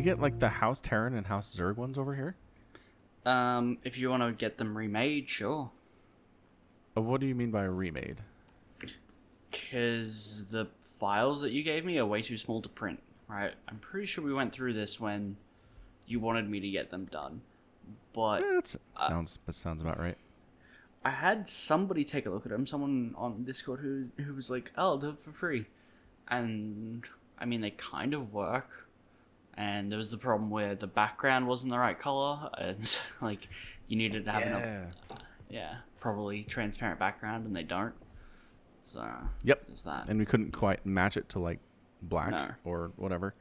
we get like the House Terran and House Zerg ones over here? Um, if you want to get them remade, sure. Uh, what do you mean by remade? Because the files that you gave me are way too small to print, right? I'm pretty sure we went through this when you wanted me to get them done. But Eh, That sounds that sounds about right. I had somebody take a look at them, someone on Discord who who was like, "Oh, I'll do it for free," and I mean they kind of work. And there was the problem where the background wasn't the right color, and like you needed to have enough, yeah, probably transparent background, and they don't. So Yep. there's that. And we couldn't quite match it to like black No. or whatever.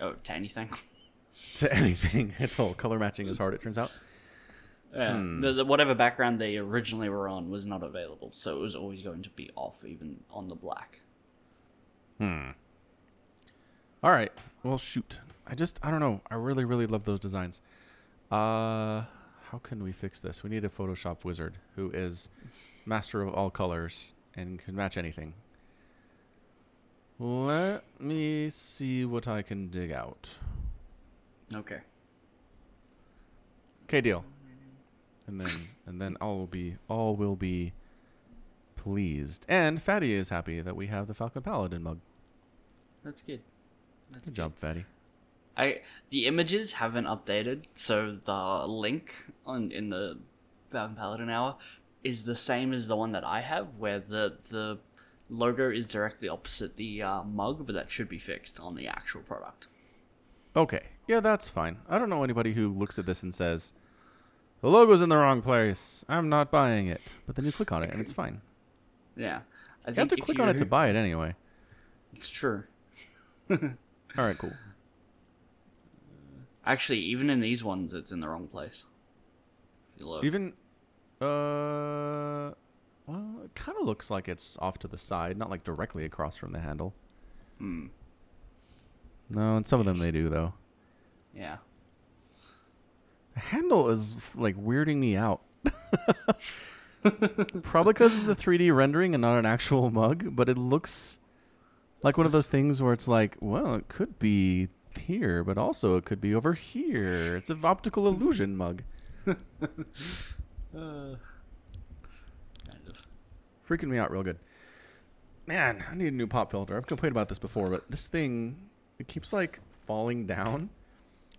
oh, to anything. To anything. It's all color matching is hard, it turns out. Yeah, Hmm. the, the, whatever background they originally were on was not available, so it was always going to be off, even on the black. Hmm. All right. Well, shoot. I just I don't know. I really really love those designs. Uh how can we fix this? We need a Photoshop wizard who is master of all colors and can match anything. Let me see what I can dig out. Okay. Okay, deal. And then and then all will be all will be pleased. And Fatty is happy that we have the Falcon Paladin mug. That's good. That's Good job, Fatty. I the images haven't updated, so the link on in the Falcon Paladin Hour is the same as the one that I have, where the the logo is directly opposite the uh, mug, but that should be fixed on the actual product. Okay. Yeah, that's fine. I don't know anybody who looks at this and says, the logo's in the wrong place. I'm not buying it. But then you click on it and it's fine. Yeah, I You have to click on it to buy it anyway. It's true. All right, cool. Actually, even in these ones, it's in the wrong place. If you look. Even, uh, well, it kind of looks like it's off to the side, not like directly across from the handle. Hmm. No, and some of them they do though. Yeah. The handle is like weirding me out. Probably because it's a 3D rendering and not an actual mug, but it looks like one of those things where it's like, well, it could be here, but also it could be over here. It's an optical illusion mug. Uh, kind of. Freaking me out real good. Man, I need a new pop filter. I've complained about this before, but this thing it keeps like falling down.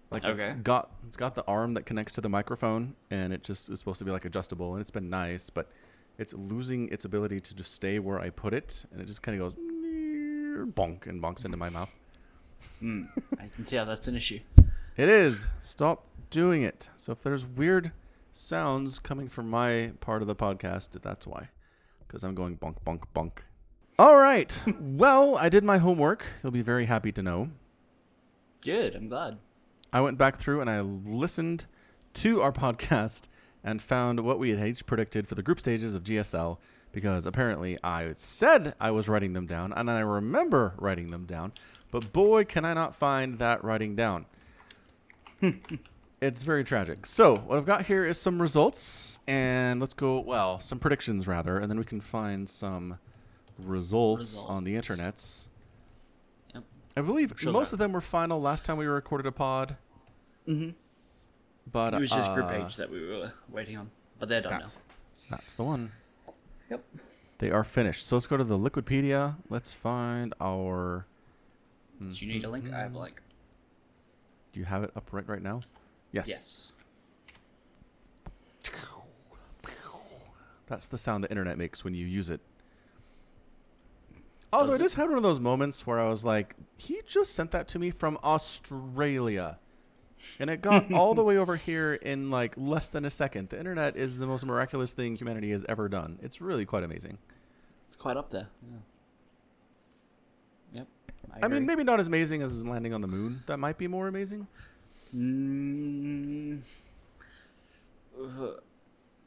Like Okay. it's got it's got the arm that connects to the microphone and it just is supposed to be like adjustable and it's been nice, but it's losing its ability to just stay where I put it and it just kind of goes bonk and bonks into my mouth. Hmm. I can see how that's an issue. It is. Stop doing it. So if there's weird sounds coming from my part of the podcast, that's why. Because I'm going bonk, bonk, bonk. All right. well, I did my homework. You'll be very happy to know. Good. I'm glad. I went back through and I listened to our podcast and found what we had each predicted for the group stages of GSL because apparently I said I was writing them down and I remember writing them down, but boy, can I not find that writing down. it's very tragic. So, what I've got here is some results and let's go, well, some predictions rather, and then we can find some results, on the internets. Yep. I believe most of them were final last time we recorded a pod. Mm-hmm. But It was just group uh, H that we were waiting on, but they're done That's that's the one. Yep. They are finished. So let's go to the Liquipedia. Let's find our. Do you need a link? I have a link. Do you have it up right right now? Yes. Yes. That's the sound the internet makes when you use it. Also, I just had one of those moments where I was like, he just sent that to me from Australia. And it got all the way over here in like less than a second. The internet is the most miraculous thing humanity has ever done. It's really quite amazing. It's quite up there. Yeah. Yep. I mean, maybe not as amazing as landing on the moon. That might be more amazing. Mm, uh,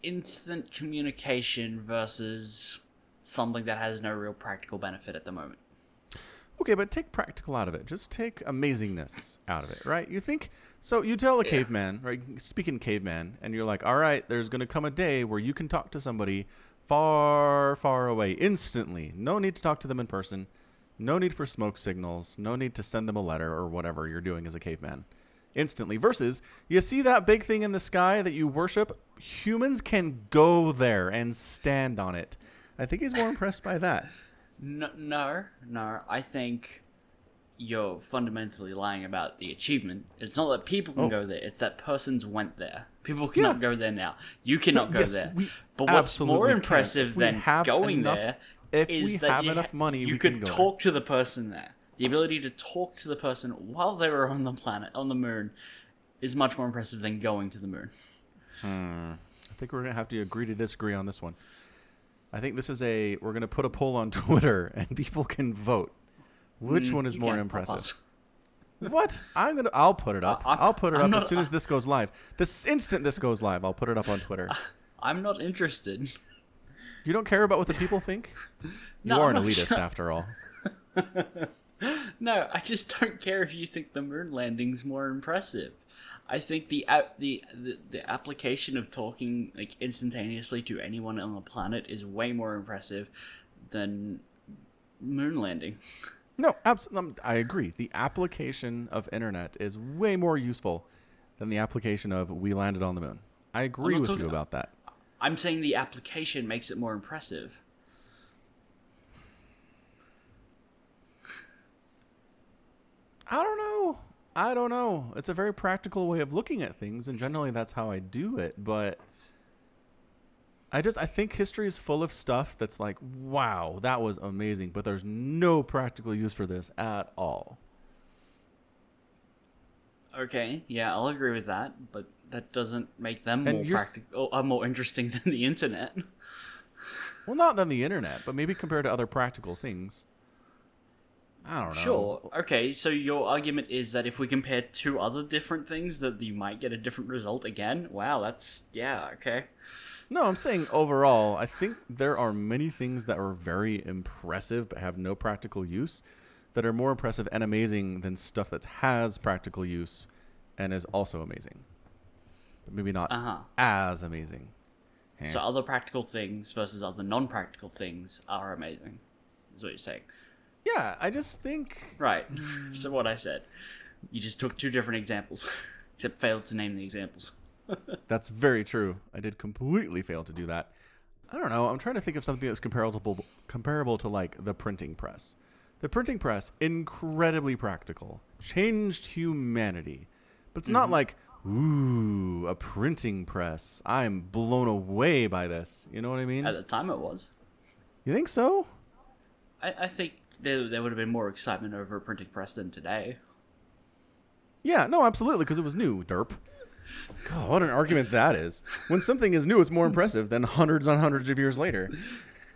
instant communication versus something that has no real practical benefit at the moment. Okay, but take practical out of it. Just take amazingness out of it, right? You think so? You tell a Yeah. caveman, right? Speaking caveman, and you're like, "All right, there's going to come a day where you can talk to somebody far, far away instantly. No need to talk to them in person. No need for smoke signals. No need to send them a letter or whatever you're doing as a caveman. Instantly. Versus, you see that big thing in the sky that you worship? Humans can go there and stand on it. I think he's more impressed by that. No, no, no. I think you're fundamentally lying about the achievement. It's not that people can Oh. go there; it's that persons went there. People cannot Yeah. go there now. You cannot go Yes, there. but what's more impressive than going enough- there if is we that have you enough money, you we could can go there. talk to the person there. The ability to talk to the person while they were on the planet, on the moon, is much more impressive than going to the moon. Hmm. I think we're gonna have to agree to disagree on this one. I think this is a we're gonna put a poll on Twitter and people can vote. Which Mm, one is more impressive? What? I'm gonna. I'll put it up. I- I'm- I'll put it I'm up not- as soon as this goes live. This instant this goes live, I'll put it up on Twitter. I'm not interested. You don't care about what the people think. You No, are an I'm elitist sure. after all. No, I just don't care if you think the moon landing's more impressive. I think the ap- the, the the application of talking like instantaneously to anyone on the planet is way more impressive than moon landing. No, absolutely. Um, I agree. The application of internet is way more useful than the application of we landed on the moon. I agree with you about that. I'm saying the application makes it more impressive. I don't know. I don't know. It's a very practical way of looking at things, and generally that's how I do it. But I just I think history is full of stuff that's like, wow, that was amazing, but there's no practical use for this at all. Okay, yeah, I'll agree with that, but that doesn't make them And more practical, uh, more interesting than the internet. Well, not than the internet, but maybe compared to other practical things. I don't know. Sure. Okay, so your argument is that if we compare two other different things, that you might get a different result again. Wow, that's yeah. Okay. No, I'm saying overall, I think there are many things that are very impressive but have no practical use that are more impressive and amazing than stuff that has practical use and is also amazing. But maybe not Uh huh. as amazing. So other practical things versus other non-practical things are amazing. Is what you're saying, yeah, I just think right? Hmm. so what I said, you just took two different examples, except failed to name the examples. that's very true. I did completely fail to do that. I don't know. I'm trying to think of something that's comparable comparable to like the printing press. The printing press incredibly practical, changed humanity. But it's not mm-hmm. like ooh, a printing press. I'm blown away by this. You know what I mean? At the time, it was. You think so? I, I think there, there would have been more excitement over a printing press than today. Yeah, no, absolutely, because it was new, derp. God, what an argument that is. When something is new, it's more impressive than hundreds on hundreds of years later.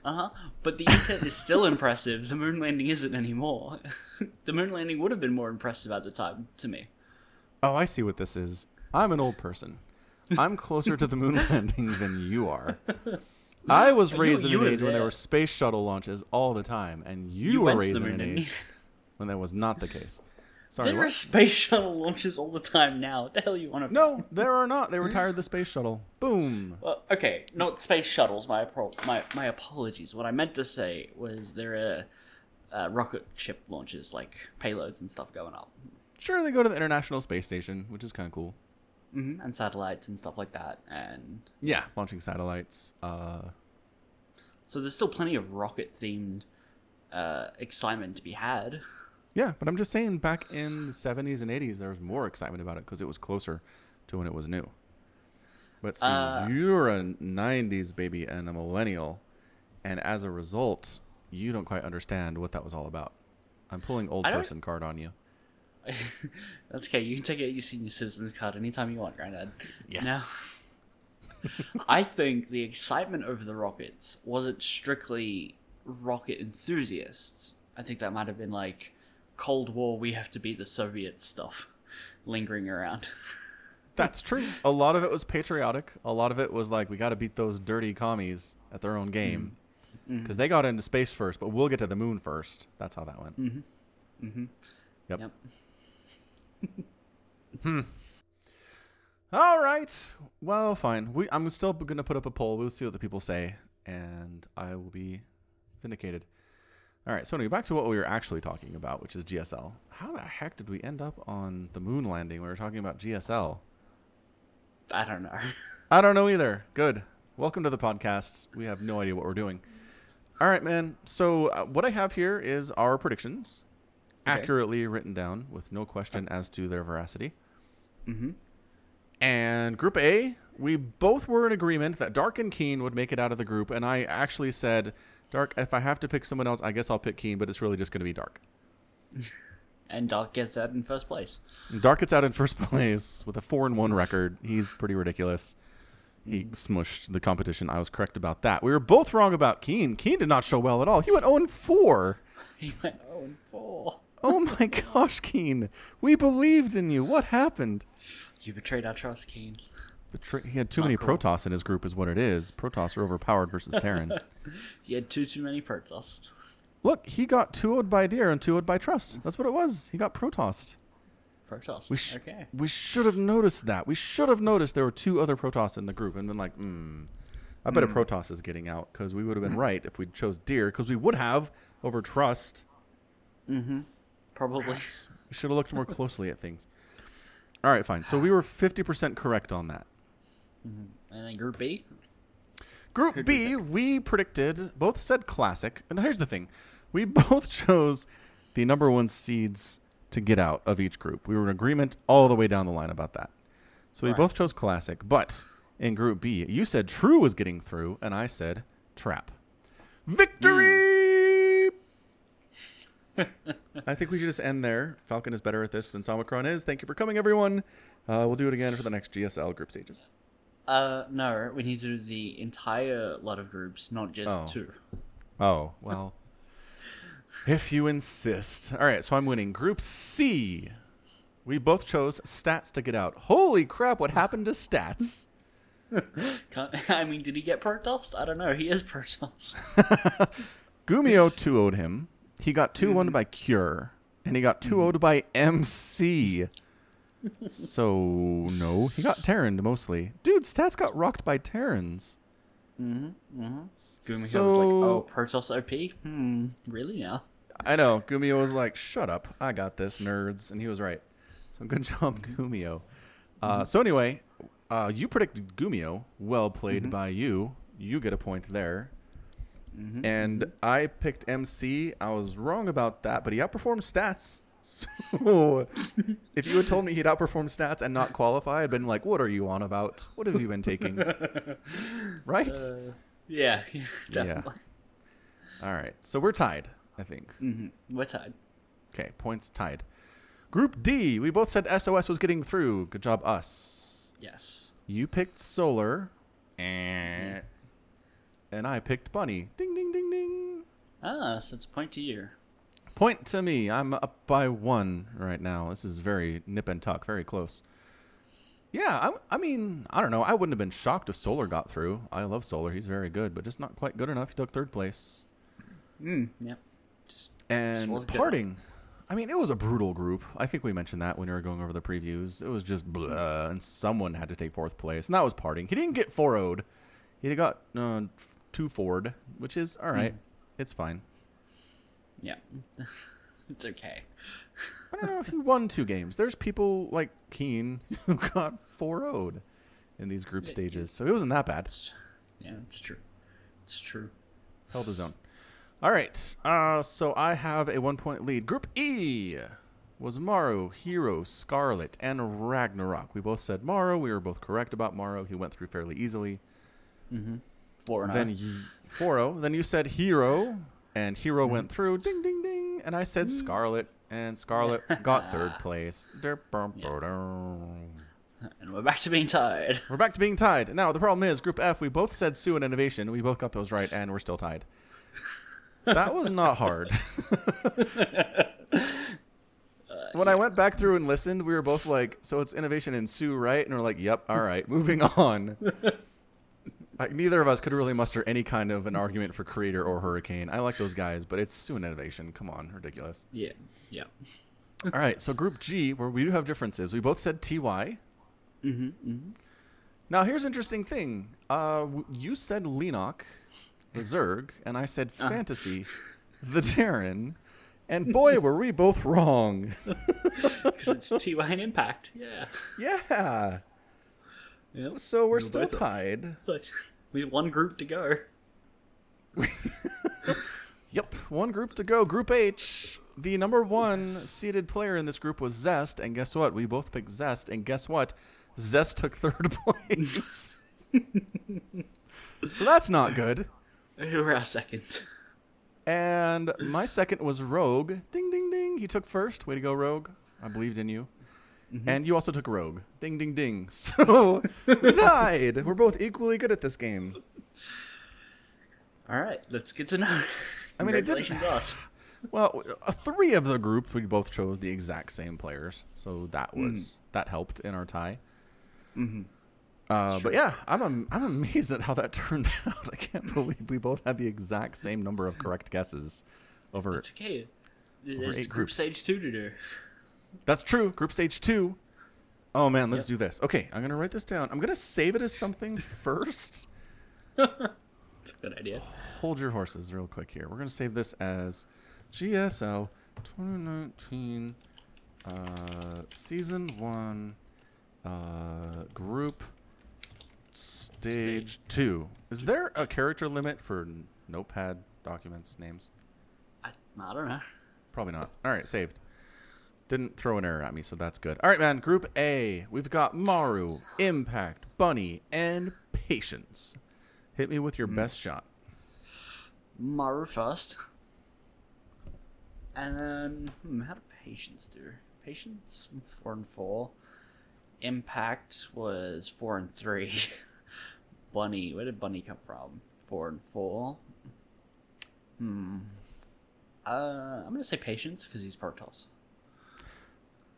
Uh huh. But the internet is still impressive. The moon landing isn't anymore. the moon landing would have been more impressive at the time to me. Oh, I see what this is. I'm an old person. I'm closer to the moon landing than you are. I was raised you in an age when there were space shuttle launches all the time, and you, You were raised in an age when that was not the case. Sorry, There are space shuttle launches all the time now. What the hell you want to? No, there are not. They retired the space shuttle. Boom. Well, okay, not space shuttles. My apro- my my apologies. What I meant to say was there are uh, rocket ship launches, like payloads and stuff going up, Sure, they go to the International Space Station, which is kind of cool. Hmm and satellites and stuff like that. And Yeah, launching satellites. Uh, so there's still plenty of rocket themed uh, excitement to be had. yeah, but I'm just saying, back in the 70s and 80s, there was more excitement about it because it was closer to when it was new. But see, Uh, you're a 90s baby and a millennial, and as a result, you don't quite understand what that was all about. I'm pulling old person card on you. That's okay. You can take out your senior citizens card anytime you want, Granddad. Now, I think the excitement over the rockets wasn't strictly rocket enthusiasts. I think that might have been like Cold War, we have to beat the Soviets stuff lingering around. That's true. A lot of it was patriotic. A lot of it was like, we got to beat those dirty commies at their own game. Mm-hmm. Because they got into space first, but we'll get to the moon first. That's how that went. Mm-hmm. Yep. Yep. All right. Well, fine. We, I'm still going to put up a poll. We'll see what the people say, and I will be vindicated. All right, so anyway, back to what we were actually talking about, which is GSL. How the heck did we end up on the moon landing? We were talking about GSL. I don't know. I don't know either. Good. Welcome to the podcast. We have no idea what we're doing. All right, man. So uh, what I have here is our predictions. Accurately written down with no question as to their veracity. mm-hmm. And Group A, we both were in agreement that Dark and Keen would make it out of the group, and I actually said, Dark, if I have to pick someone else, I guess I'll pick Keen, but it's really just going to be Dark. And Dark gets out in first place. Dark gets out in first place with a four and one record. He's pretty ridiculous. He smushed the competition. I was correct about that. We were both wrong about Keen. Keen did not show well at all. He went 0 and 4. He went 0 and 4. Oh my gosh, Keen. We believed in you. What happened? You betrayed our trust, Keen. Betray- he had too Not many cool. Protoss in his group, is what it is. Protoss are overpowered versus Terran. He had too too many Protoss. Look, he got 2 0'd by Dear and 2 0'd by Trust. That's what it was. He got Protossed. Protoss. We, sh- okay. we should have noticed that. We should have noticed there were two other Protoss in the group and been like, hmm, I bet a Protoss is getting out because we would have been right if we chose Dear because we would have over Trust. Mm-hmm. Probably. We should have looked more closely at things. All right, fine. So we were 50% correct on that. Mm-hmm. And then Group B. Group Who'd B, we predicted, both said classic. And here's the thing we both chose the number one seeds to get out of each group. We were in agreement all the way down the line about that. So we Right. both chose classic. But in Group B, you said True was getting through, and I said Trap. Victory! Hmm. I think we should just end there. Falcon is better at this than Somicron is. Thank you for coming, everyone. Uh, we'll do it again for the next GSL group stages. Uh, no, we need to do the entire lot of groups, not just Oh. two. Oh, well. if you insist. All right, so I'm winning. Group C. We both chose stats to get out. Holy crap, what happened to stats? I mean, did he get Protoss? I don't know. He is Protoss. Gumiho 2 0'd him. He got 2 1 by Cure. And he got 2 0'd by MC. So, no. He got Terran mostly. Dude, stats got rocked by Terrans. mm-hmm. Mm-hmm. Gumi So- was like, "Oh, Protoss OP? Hmm, really now?" I know. Gumiho was like, "Shut up, I got this, nerds," and he was right. So good job, Gumiho. Uh, so anyway, uh, you predicted Gumiho. Well played by you. You get a point there. Mm-hmm. And I picked MC. I was wrong about that, but he outperformed stats. So if you had told me he'd outperform stats and not qualify, I'd been like, "What are you on about? What have you been taking?" right? Yeah, yeah definitely. All right. So we're tied. I think. Mm-hmm. We're tied. Okay, points tied. Group D, we both said SOS was getting through. Good job, us. Yes. You picked Solar, and and I picked Bunny. Ding, ding, ding, ding. Ah, so it's a point to you. Point to me. I'm up by one right now. This is very nip and tuck, very close. Yeah, I'm, I mean, I don't know. I wouldn't have been shocked if Solar got through. I love Solar. He's very good, but just not quite good enough. He took third place. Mm, yep. Just And good parting. I mean, it was a brutal group. I think we mentioned that when we were going over the previews. It was just blah, and someone had to take fourth place, and that was parting. He didn't get 4 0'd. He got uh, 2 Ford, which is all right. It's fine. yeah. it's okay. I don't know if he won two games. There's people like Keen who got 4 0'd in these group stages, so it wasn't that bad. It's, yeah, it's true. It's true. Held his own. All right. Uh, so I have a one point lead. Group E was Maru, Hero, Scarlett, and Ragnarok. We both said Maru. We were both correct about Maru. He went through fairly easily. Four Then a. you, 4 Then you said Hero, and Hero mm-hmm. went through. Ding, ding, ding. And I said mm-hmm. Scarlett, and Scarlett got third place. And we're back to being tied. We're back to being tied. Now, the problem is, Group F, we both said Soo and Innovation. We both got those right, and we're still tied. That was not hard. when I went back through and listened, we were both like, so it's Innovation and Soo, right? And we're like, yep, all right, moving on. like, neither of us could really muster any kind of an argument for Creator or Hurricane. I like those guys, but it's Soo Innovation. Come on, ridiculous. Yeah. Yeah. all right, so Group G, where we do have differences, we both said TY. Mm-hmm. mm-hmm. Now, here's an interesting thing. Uh, you said Lenok, the Zerg, and I said Uh. Fantasy, the Terran. and boy, were we both wrong. Because it's TY and Impact. Yeah. yeah. Yep. So we're were still tied. We have one group to go. Yep, one group to go. Group H. The number one seeded player in this group was Zest, and guess what? We both picked Zest, and guess what? Zest took third place. so that's not good. Who are our second? And my second was Rogue. Ding, ding, ding. He took first. Way to go, Rogue. I believed in you. And you also took Rogue. Ding, ding, ding. So we tied. We're both equally good at this game. All right, let's get to know. I mean, it didn't- Congratulations, us. Well, uh, three of the group we both chose the exact same players, so that was that helped in our tie. Mhm. Uh, but yeah, I'm am- I'm amazed at how that turned out. I can't believe we both had the exact same number of correct guesses over. It's okay. There's eight group groups. stage two to do. That's true. Group stage two. Oh man, let's Yep. do this. Okay, I'm gonna write this down. I'm gonna save it as something first. It's a good idea. Hold your horses real quick here. We're gonna save this as GSL 2019 uh, season one uh, group stage two. Is there a character limit for notepad documents names? I, I don't know. Probably not. All right, saved. Didn't throw an error at me, so that's good. All right, man. Group A. We've got Maru, Impact, Bunny, and Patience. Hit me with your best shot. Maru first. And then, hmm, how did Patience do? Patience, four and four. Impact was four and three. Bunny, where did Bunny come from? Four and four. Hmm. Uh, I'm gonna say Patience because he's Protoss.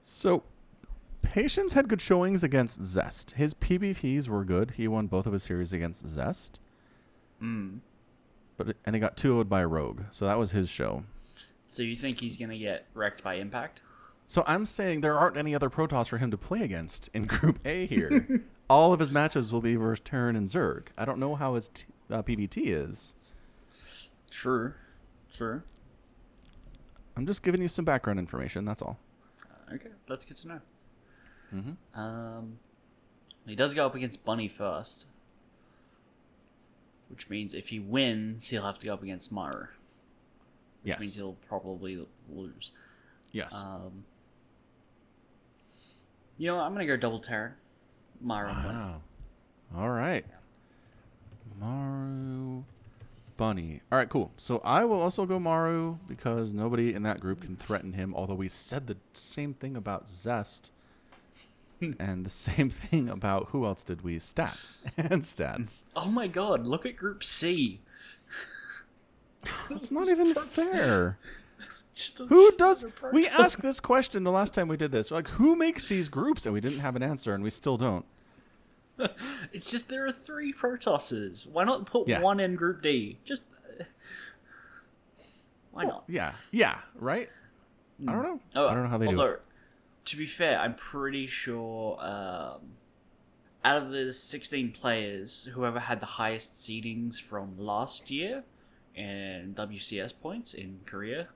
So, Patience had good showings against Zest. His PvPs were good. He won both of his series against Zest, Hmm. but and he got 2 by Rogue. So that was his show. So you think he's gonna get wrecked by Impact? So I'm saying there aren't any other Protoss for him to play against in Group A here. All of his matches will be versus Terran and Zerg. I don't know how his t- uh, PvT is. True. True. I'm just giving you some background information. That's all. Okay, that's good to know. Mhm. Um, he does go up against Bunny first, which means if he wins, he'll have to go up against Maru, which Yes. means he'll probably lose. yes. Um, you know, what, I'm gonna go double Terran. Bunny. Wow. All right. Maru Bunny. All right, cool. So I will also go Maru because nobody in that group can threaten him, although we said the same thing about Zest. and the same thing about who else did we? Stats and stats. Oh my God! Look at Group C. That's not even fair. Who does? We asked this question the last time we did this. Like, who makes these groups? And we didn't have an answer, and we still don't. It's just there are three Protosses. Why not put Yeah. one in Group D? Just uh, why Well, not? Yeah, yeah, right. I don't know. Oh, I don't know how they do although, it. To be fair, I'm pretty sure um, out of the 16 players, whoever had the highest seedings from last year and WCS points in Korea,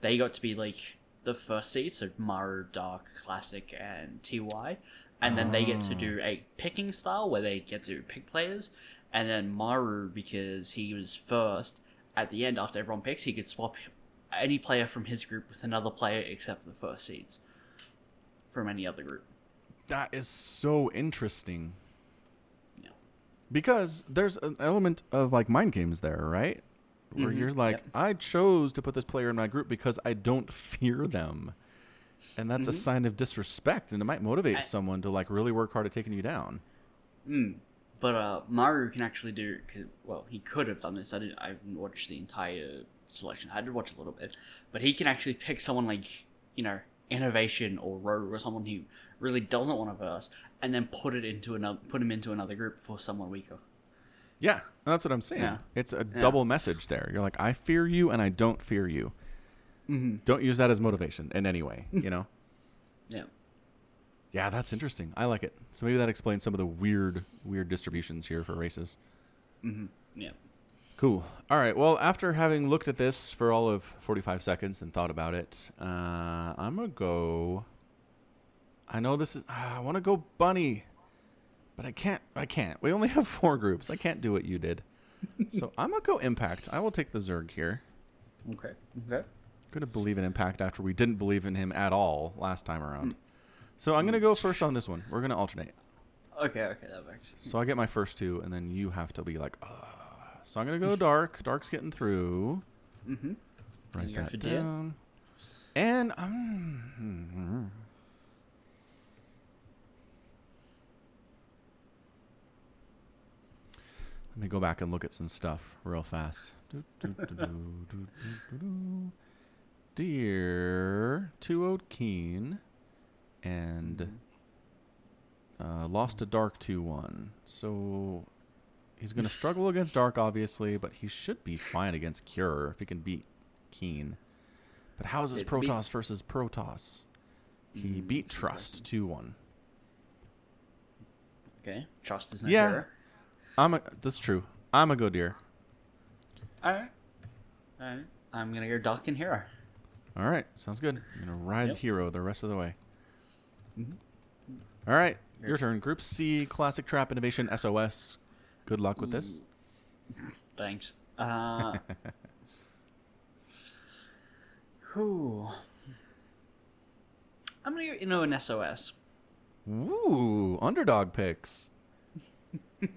they got to be like the first seed. So Maru, Dark, Classic, and TY. And then they get to do a picking style where they get to pick players. And then Maru, because he was first, at the end, after everyone picks, he could swap any player from his group with another player except for the first seeds from any other group. That is so interesting. Yeah. Because there's an element of like mind games there, right? Where Mhm, you're like, yep. I chose to put this player in my group because I don't fear them. And that's a Mhm. sign of disrespect and it might motivate I- someone to like really work hard at taking you down. Mm. But uh, Maru can actually do. Well, he could have done this. I didn't. I haven't watched the entire selection. I did watch a little bit, but he can actually pick someone like you know innovation or rogue or someone who really doesn't want to verse, and then put it into another. Put him into another group for someone weaker. Yeah, that's what I'm saying. Yeah. It's a double message there. You're like, I fear you and I don't fear you. Mm-hmm. Don't use that as motivation in any way, you know? Yeah. Yeah, that's interesting. I like it. So maybe that explains some of the weird, weird distributions here for races. Mm-hmm. Yeah. Cool. All right. Well, after having looked at this for all of 45 seconds and thought about it, uh, I'm going to go. I know this is. Uh, I want to go bunny, but I can't. I can't. We only have four groups. I can't do what you did. so I'm going to go impact. I will take the Zerg here. Okay. Okay. Going to believe in impact after we didn't believe in him at all last time around. So I'm going to go first on this one. We're going to alternate. Okay. Okay. That works. So I get my first two, and then you have to be like, Ugh. so I'm gonna go dark. Dark's getting through. Mm-hmm. Write that down. And um, let me go back and look at some stuff real fast. Do, do, Dear Two Ode Keen and uh, lost to Dark 2 1. So he's going to struggle against Dark, obviously, but he should be fine against Cure if he can beat Keen. But how's this It beat- Protoss versus Protoss? He Mm, beat that's a good Trust 2 1. Okay. Trust is no Yeah. I'm a, that's true. I'm a go Dear. All right. All right. I'm gonna go Dark and Hero. All right, sounds good. I'm gonna ride Yep. hero the rest of the way. Mhm. All right, your turn. Group C, Classic Trap Innovation SOS. Good luck with this. Thanks. Uh. I'm gonna you know an SOS. Ooh, underdog picks.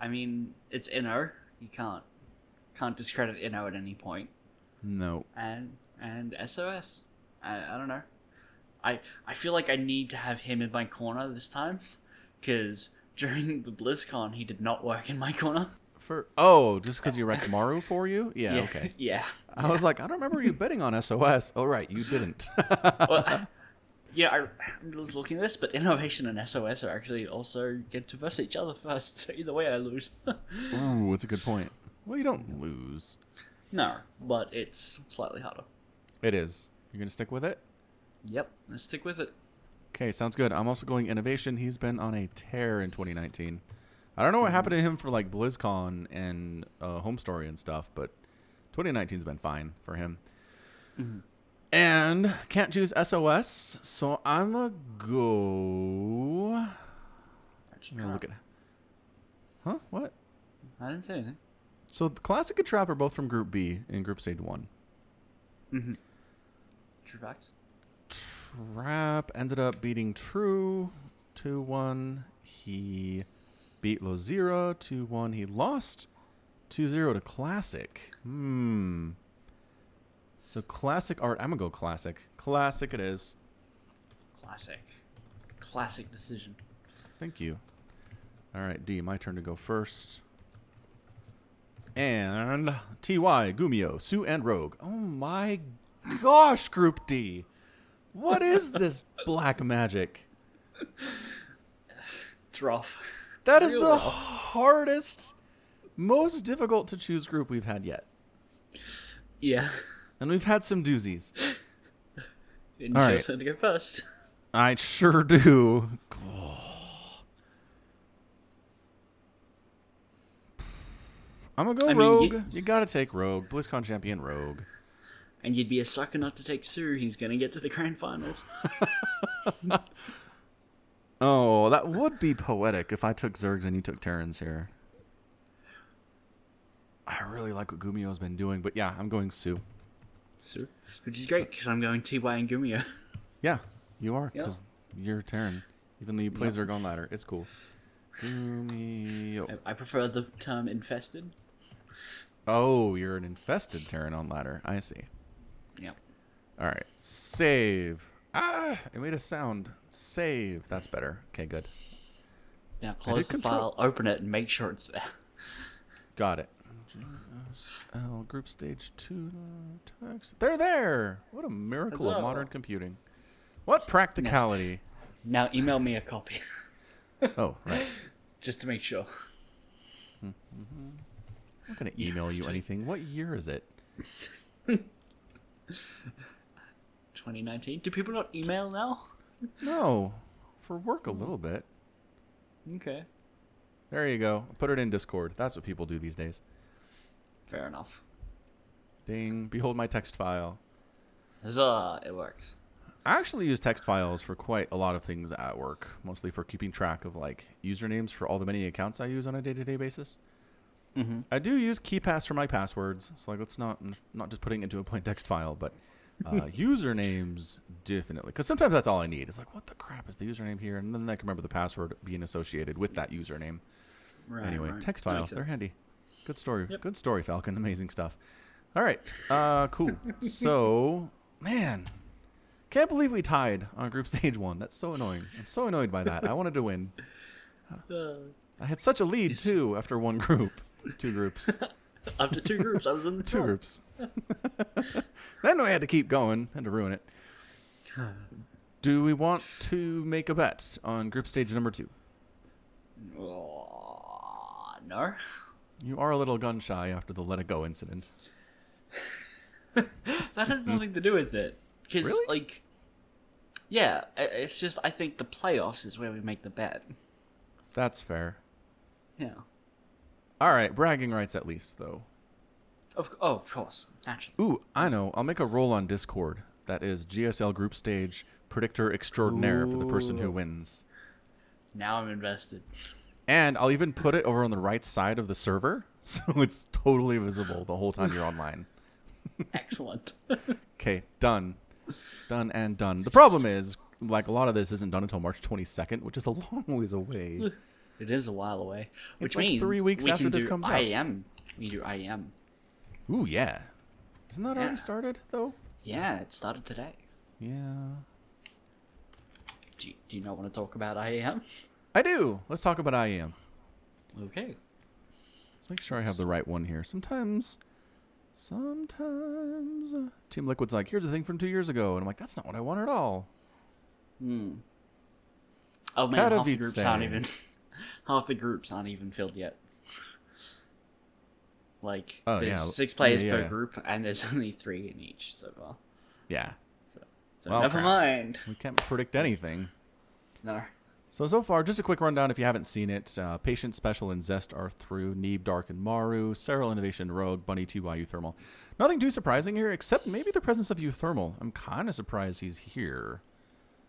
I mean, it's Inno. You can't can't discredit Inno at any point. No. And and SOS. I, I don't know. I I feel like I need to have him in my corner this time, because during the BlizzCon he did not work in my corner. For oh, just because you wrecked Maru for you? Yeah, okay. Yeah. I was like, I don't remember you betting on SOS. Oh right, you didn't. well, yeah, I, I was looking at this, but innovation and SOS are actually also get to verse each other first. So either way, I lose. Ooh, that's a good point. Well, you don't lose. No, but it's slightly harder. It is. You're gonna stick with it. Yep, let's stick with it. Okay, sounds good. I'm also going innovation. He's been on a tear in 2019. I don't know what happened to him for like BlizzCon and uh, HomeStory and stuff, but 2019's been fine for him. Mhm. And can't choose SOS, so I'm a go. I'm gonna look at. Huh? What? I didn't say anything. So the Classic and Trap are both from Group B in Group Stage One. Mm-hmm. True facts. Trap ended up beating True 2 1. He beat Losira 2 1. He lost 2 0 to Classic. Hmm. So Classic art. I'm going to go Classic. Classic it is. Classic. Classic decision. Thank you. All right, D, my turn to go first. And TY, Gumiho, Soo, and Rogue. Oh my gosh, Group D. What is this black magic? It's rough. That It's is the rough. hardest, most difficult to choose group we've had yet. Yeah. And we've had some doozies. And your right. to go first. I sure do. I'm gonna go I mean, Rogue. you- you gotta take Rogue. BlizzCon champion Rogue. And you'd be a sucker not to take Soo. He's gonna get to the grand finals. Oh, that would be poetic if I took Zergs and you took Terrans here. I really like what Gumiho's been doing, but yeah, I'm going Soo. Soo. Which is great, because I'm going TY and Gumiho. Yeah, you are, because you're Terran. Even though you play Zerg on ladder, it's cool. Gumiho. I prefer the term infested. Oh, you're an infested Terran on ladder. I see. Yeah. All right, save. Ah, it made a sound. Save. That's better. Okay, good. Now close the control- file, open it, and make sure it's there. Got it. GSL group stage two text. They're there. What a miracle of Huzzah. modern computing. What practicality. Now email me a copy, Oh, right. just to make sure. I'm not gonna email you anything. What year is it? 2019. Do people not email now? No, for work a little bit. Okay. There you go. Put it in Discord. That's what people do these days. Fair enough. Ding. Behold my text file. Huzzah, it works. I actually use text files for quite a lot of things at work, mostly for keeping track of like usernames for all the many accounts I use on a day-to-day basis. Mm-hmm. I do use KeePass for my passwords, so like let's not not just putting it into a plain text file, but uh, usernames definitely, because sometimes that's all I need. It's like what the crap is the username here, and then I can remember the password being associated with that username. Right, anyway, right. text files they're handy. Good story. Yep. Good story, Falcon. Amazing stuff. All right. Uh, cool. so, man, can't believe we tied on group stage one. That's so annoying. I'm so annoyed by that. I wanted to win. Uh, I had such a lead too after one group, two groups, after two groups, I was in the two groups. then I had to keep going. Had to ruin it. Do we want to make a bet on group stage number two? Oh, no. You are a little gun shy after the let it go incident. That has nothing to do with it. Because, Really? like, yeah, it's just I think the playoffs is where we make the bet. That's fair. Yeah. All right, bragging rights at least though. Of oh, of course, naturally. Ooh, I know. I'll make a roll on Discord. That is GSL group stage predictor extraordinaire for the person who wins. Now I'm invested. And I'll even put it over on the right side of the server, so it's totally visible the whole time you're online. Excellent. Okay, done. Done and done. The problem is, like, a lot of this isn't done until March 22nd, which is a long ways away. it is a while away, which like means three weeks we after this comes out. IEM. We do IEM. Ooh, yeah. Isn't that Yeah. already started, though? Yeah, it started today. Yeah. Do you, do you not want to talk about IEM? I do. Let's talk about IEM. Okay. Let's make sure I have the right one here. Sometimes, sometimes uh, Team Liquid's like, "Here's a thing from two years ago," and I'm like, "That's not what I want at all." Hmm. Oh man, half the groups aren't even half the groups aren't even filled yet. Like Oh, there's yeah. six players Yeah, per yeah. group, and there's only three in each so far. Yeah, So, so Well, never crap. mind. we can't predict anything. No. So so far, just a quick rundown if you haven't seen it. Uh, Patience, Special, and Zest are through. Neeb, Dark, and Maru. Serral Innovation, Rogue, Bunny, TY, Thermal. Nothing too surprising here, except maybe the presence of Thermal. I'm kind of surprised he's here.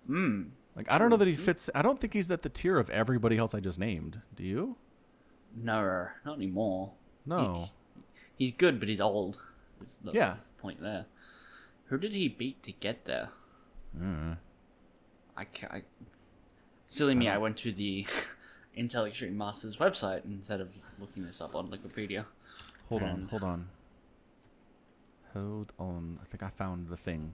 Hmm. Like I don't know that he fits. I don't think he's at the tier of everybody else I just named. Do you? No, not anymore. No. He's good, but he's old. Is the, Yeah. is the point there. Who did he beat to get there? Uh, I, I silly me. I went to the Intel Extreme Masters website instead of looking this up on Wikipedia. hold on. Um, Hold on. Hold on. I think I found the thing.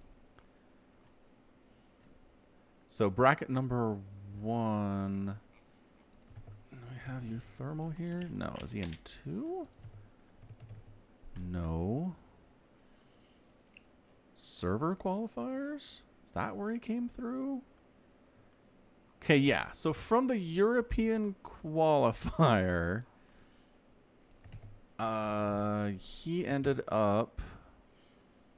So bracket number one. Do we have you thermal here? No. Is he in two? No. Server qualifiers? Is that where he came through? Okay, yeah. So from the European qualifier, uh, he ended up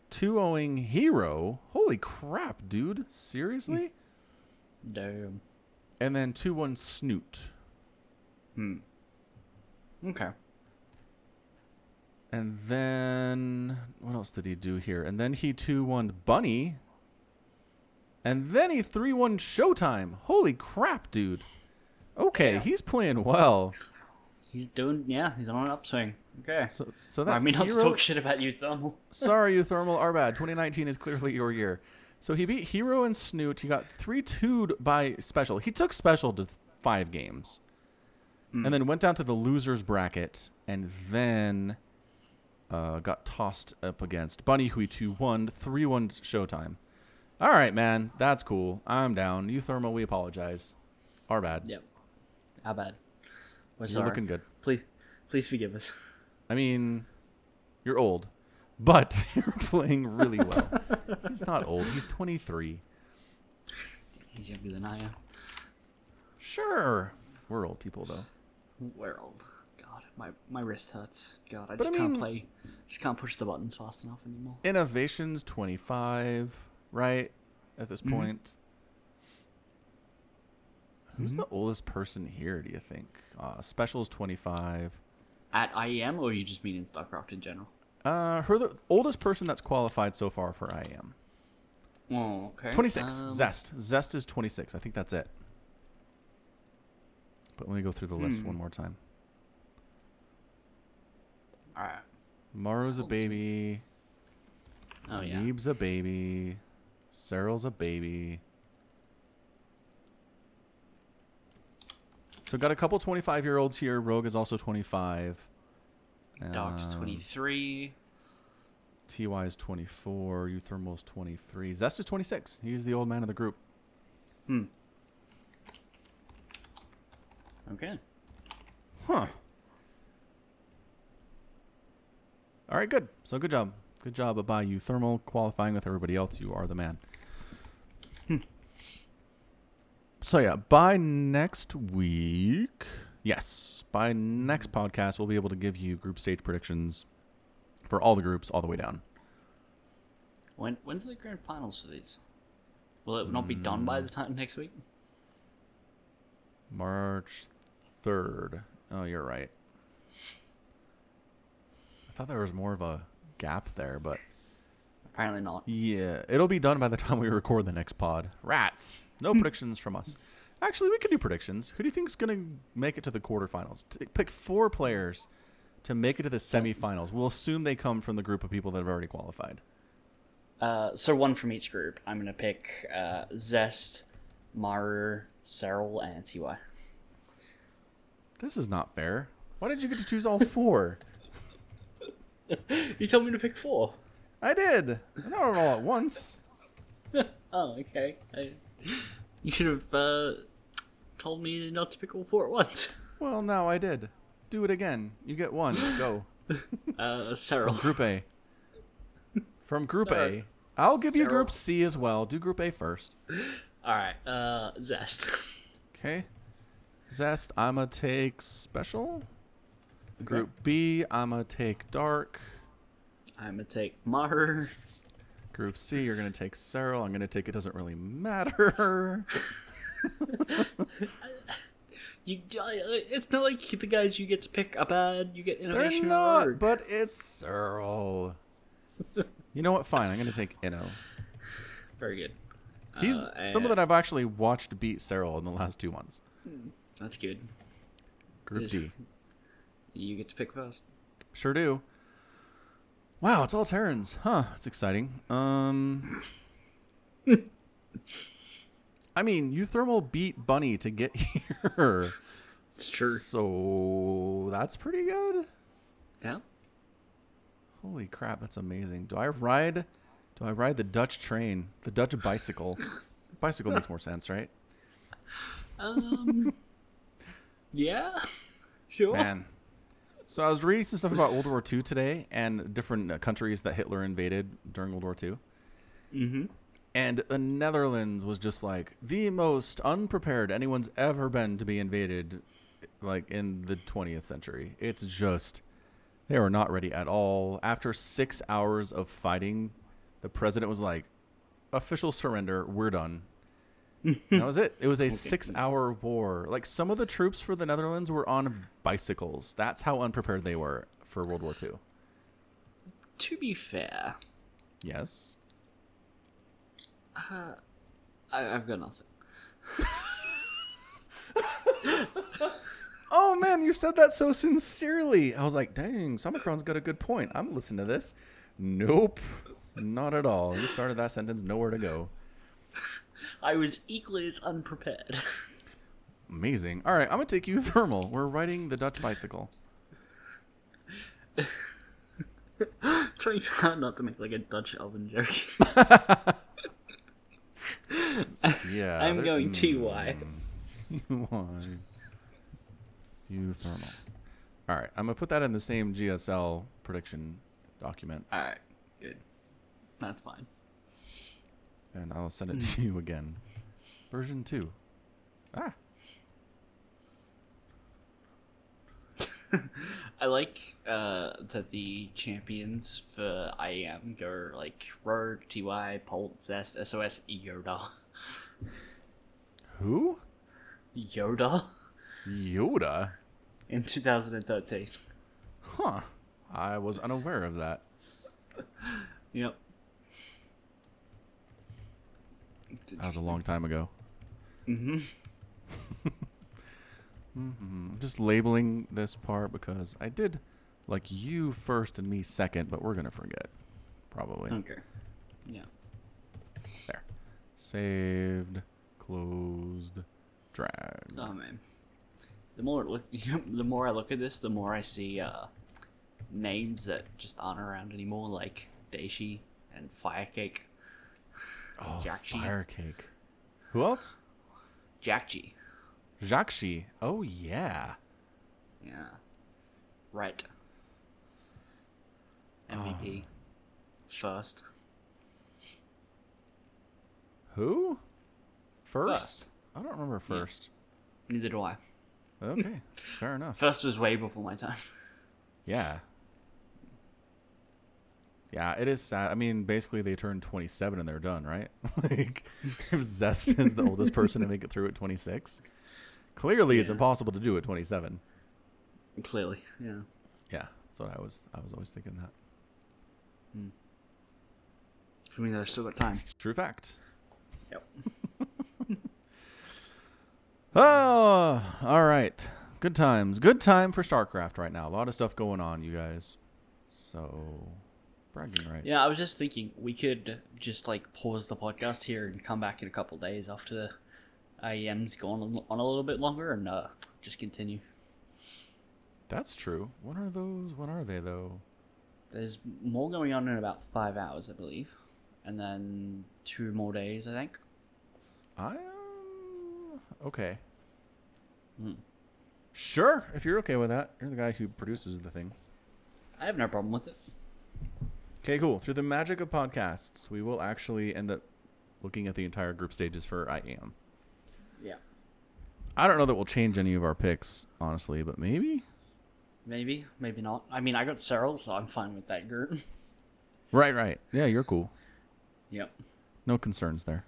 2 0ing Hero. Holy crap, dude. Seriously? Damn. and then 2 1 Snute. Hmm. Okay. And then what else did he do here? And then he 2 1 Bunny. And then he 3 1 Showtime. Holy crap, dude. Okay, Yeah. he's playing well. He's doing. Yeah, he's on an upswing. Okay. So, so that's. I mean, not to talk shit about you, Thermal. Sorry, you thermal are bad. 2019 is clearly your year. So he beat Hero and Snute. He got 3 2'd by Special. He took Special to five games. Hmm. And then went down to the losers bracket and then uh, got tossed up against Bunny, who he 2 1, 3 1 Showtime. All right, man. That's cool. I'm down. You thermal, we apologize. Our bad. Yep. How bad? We're You're sorry. looking good. Please, please forgive us. I mean, you're old, but you're playing really well. He's not old. He's 23. He's younger than I am. Sure. We're old people, though. We're old. God, my my wrist hurts. God, I But just I can't mean- play. Just can't push the buttons fast enough anymore. Innovation's 25, right? At this Mhm. point. Who's Mhm. the oldest person here, do you think? Uh, Special's 25. at IEM, or you just mean in StarCraft in general? Uh, her the oldest person that's qualified so far for IEM. Oh, okay. 26. Um, Zest. Zest is 26. I think that's it. But let me go through the list Hmm. one more time. All right. Maru's a baby. Oh yeah. Neeb's a baby. Serral's a baby. So got a couple 25 year olds here. Rogue is also 25. Doc's Um, 23. TY is 24. uThermal's 23. Zest is 26. He's the old man of the group. Hmm. Okay. Huh. All right, good. So good job. Good job by you, Thermal, qualifying with everybody else. You are the man. so yeah, by next week, yes, by next podcast, we'll be able to give you group stage predictions for all the groups, all the way down. When when's the grand finals for these? Will it not be done by the time next week? March third. Oh, you're right. I thought there was more of a gap there, but Apparently not. Yeah, it'll be done by the time we record the next pod. Rats. No predictions from us. Actually, we could do predictions. Who do you think's gonna make it to the quarterfinals? T- pick four players to make it to the semifinals. We'll assume they come from the group of people that have already qualified. Uh, so one from each group. I'm gonna pick uh, Zest, Maru, Serral, and Ty. This is not fair. Why did you get to choose all four? You told me to pick four. I did. Not all at once. Oh, okay. I, you should have uh, told me not to pick all four at once. Well, now I did. Do it again. You get one. Go. Uh, Serral. Group A. From Group Uh, A. I'll give you Group C as well. Do Group A first. All right. Uh, Zest. Okay. Zest, I'ma take special. Group B, I'ma take dark. I'm gonna take Maru. Group C, you're gonna take Serral. I'm gonna take it doesn't really matter. You, uh, it's not like the guys you get to pick are bad. You get innovation. They're innovation. or not, but it's Serral. you know what? Fine, I'm gonna take Inno. very good. He's Uh, someone that I've actually watched beat Serral in the last two months. That's good. Group D. You get to pick first. Sure do. Wow, it's all Terrans. Huh, it's exciting. Um I mean, uThermal beat Bunny to get here. True. So that's pretty good. Yeah. Holy crap, that's amazing. Do I ride do I ride the Dutch train? The Dutch bicycle. bicycle makes more sense, right? Um. yeah. Sure. Man. So I was reading some stuff about World War II today and different uh, countries that Hitler invaded during World War II. Mm-hmm. And the Netherlands was just like the most unprepared anyone's ever been to be invaded, like in the 20th century. It's just, they were not ready at all. After six hours of fighting, the president was like, official surrender, we're done. That was it. It was a six hour war. Like some of the troops for the Netherlands were on bicycles. That's how unprepared they were for World War II. To be fair, Yes. Uh, I, I've got nothing. Oh man, you said that so sincerely. I was like, dang, Somicron's got a good point. I'm listening to this. Nope. Not at all. You started that sentence, nowhere to go. I was equally as unprepared. Amazing. All right, I'm gonna take you thermal. We're riding the Dutch bicycle. Trying so hard not to make like a Dutch Elven joke. Yeah. I'm going TY. uThermal. All right, I'm gonna put that in the same GSL prediction document, Alright, good. That's fine. and I'll send it to you again. Version two. Ah. I like uh, that the champions for IEM go like Rogue, TY, Bolt, Zest, SOS, Yoda. Who? Yoda Yoda. in 2013. Huh. I was unaware of that. Yep. That was a long time ago. Mm-hmm. hmm I'm just labeling this part because I did like you first and me second, but we're gonna forget. Probably. Okay. Yeah. There. Saved, closed, drag. Oh man. The more it look, the more I look at this, the more I see uh, names that just aren't around anymore, like Dayshi and Firecake, oh, Jakshi. fire cake. Who else? Jakji. Jakshi. Oh yeah. Yeah. Right. MVP. Um. First. Who? First? First. I don't remember first. Neither do I. Okay, fair enough. First was way before my time. Yeah. Yeah, it is sad. I mean, basically, they turn 27 and they're done, right? like, if Zest is the oldest person to make it through at 26, clearly it's impossible to do at 27. Clearly, yeah. Yeah, that's what I was. I was always thinking that. Hmm. Which means I've still got time. True fact. Yep. Oh, all right. Good times. Good time for StarCraft right now. A lot of stuff going on, you guys. So, bragging rights. Yeah, I was just thinking we could just like pause the podcast here and come back in a couple days after the IEM's gone on- on a little bit longer and uh, just continue. that's true. What are those? What are they though? There's more going on in about five hours, I believe, and then two more days, I think. I um, okay. Hmm. Sure, if you're okay with that. You're the guy who produces the thing. I have no problem with it. Okay, cool. Through the magic of podcasts, we will actually end up looking at the entire group stages for I Yeah, I don't know that we'll change any of our picks, honestly, but maybe. maybe, maybe not. I mean, I got Serral, so I'm fine with that group. Right, right. Yeah, you're cool. yep. No concerns there.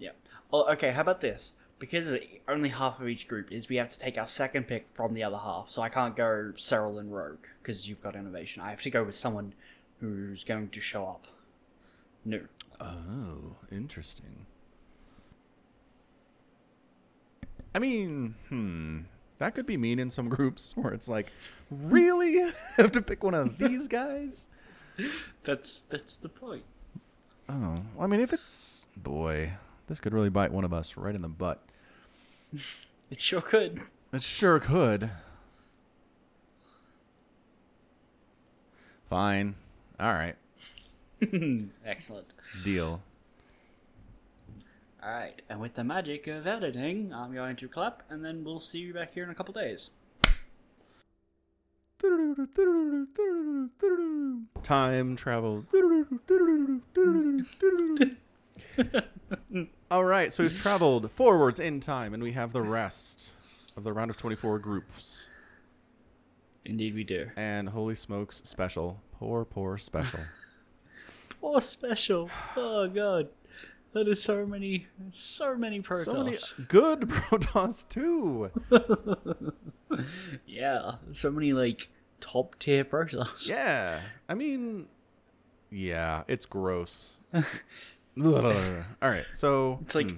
Yep. Oh, okay. How about this? Because only half of each group is, we have to take our second pick from the other half. So I can't go Cyril and Rogue because you've got innovation. I have to go with someone who's going to show up. New. Oh, interesting. I mean, hmm. That could be mean in some groups where it's like, really? I have to pick one of these guys? That's that's the point. Oh, I mean, if it's. Boy, this could really bite one of us right in the butt. It sure could. It sure could. Fine. All right. Excellent. Deal. All right, and with the magic of editing, I'm going to clap, and then we'll see you back here in a couple days. Time travel. All right, so we've traveled forwards in time, and we have the rest of the round of 24 groups. Indeed, we do. And holy smokes, special. Poor, poor special. Oh, special! Oh god, that is so many, so many Protoss. so many good Protoss, too. Yeah, so many like top tier Protoss. Yeah. I mean, yeah, it's gross. All right, so. It's like hmm.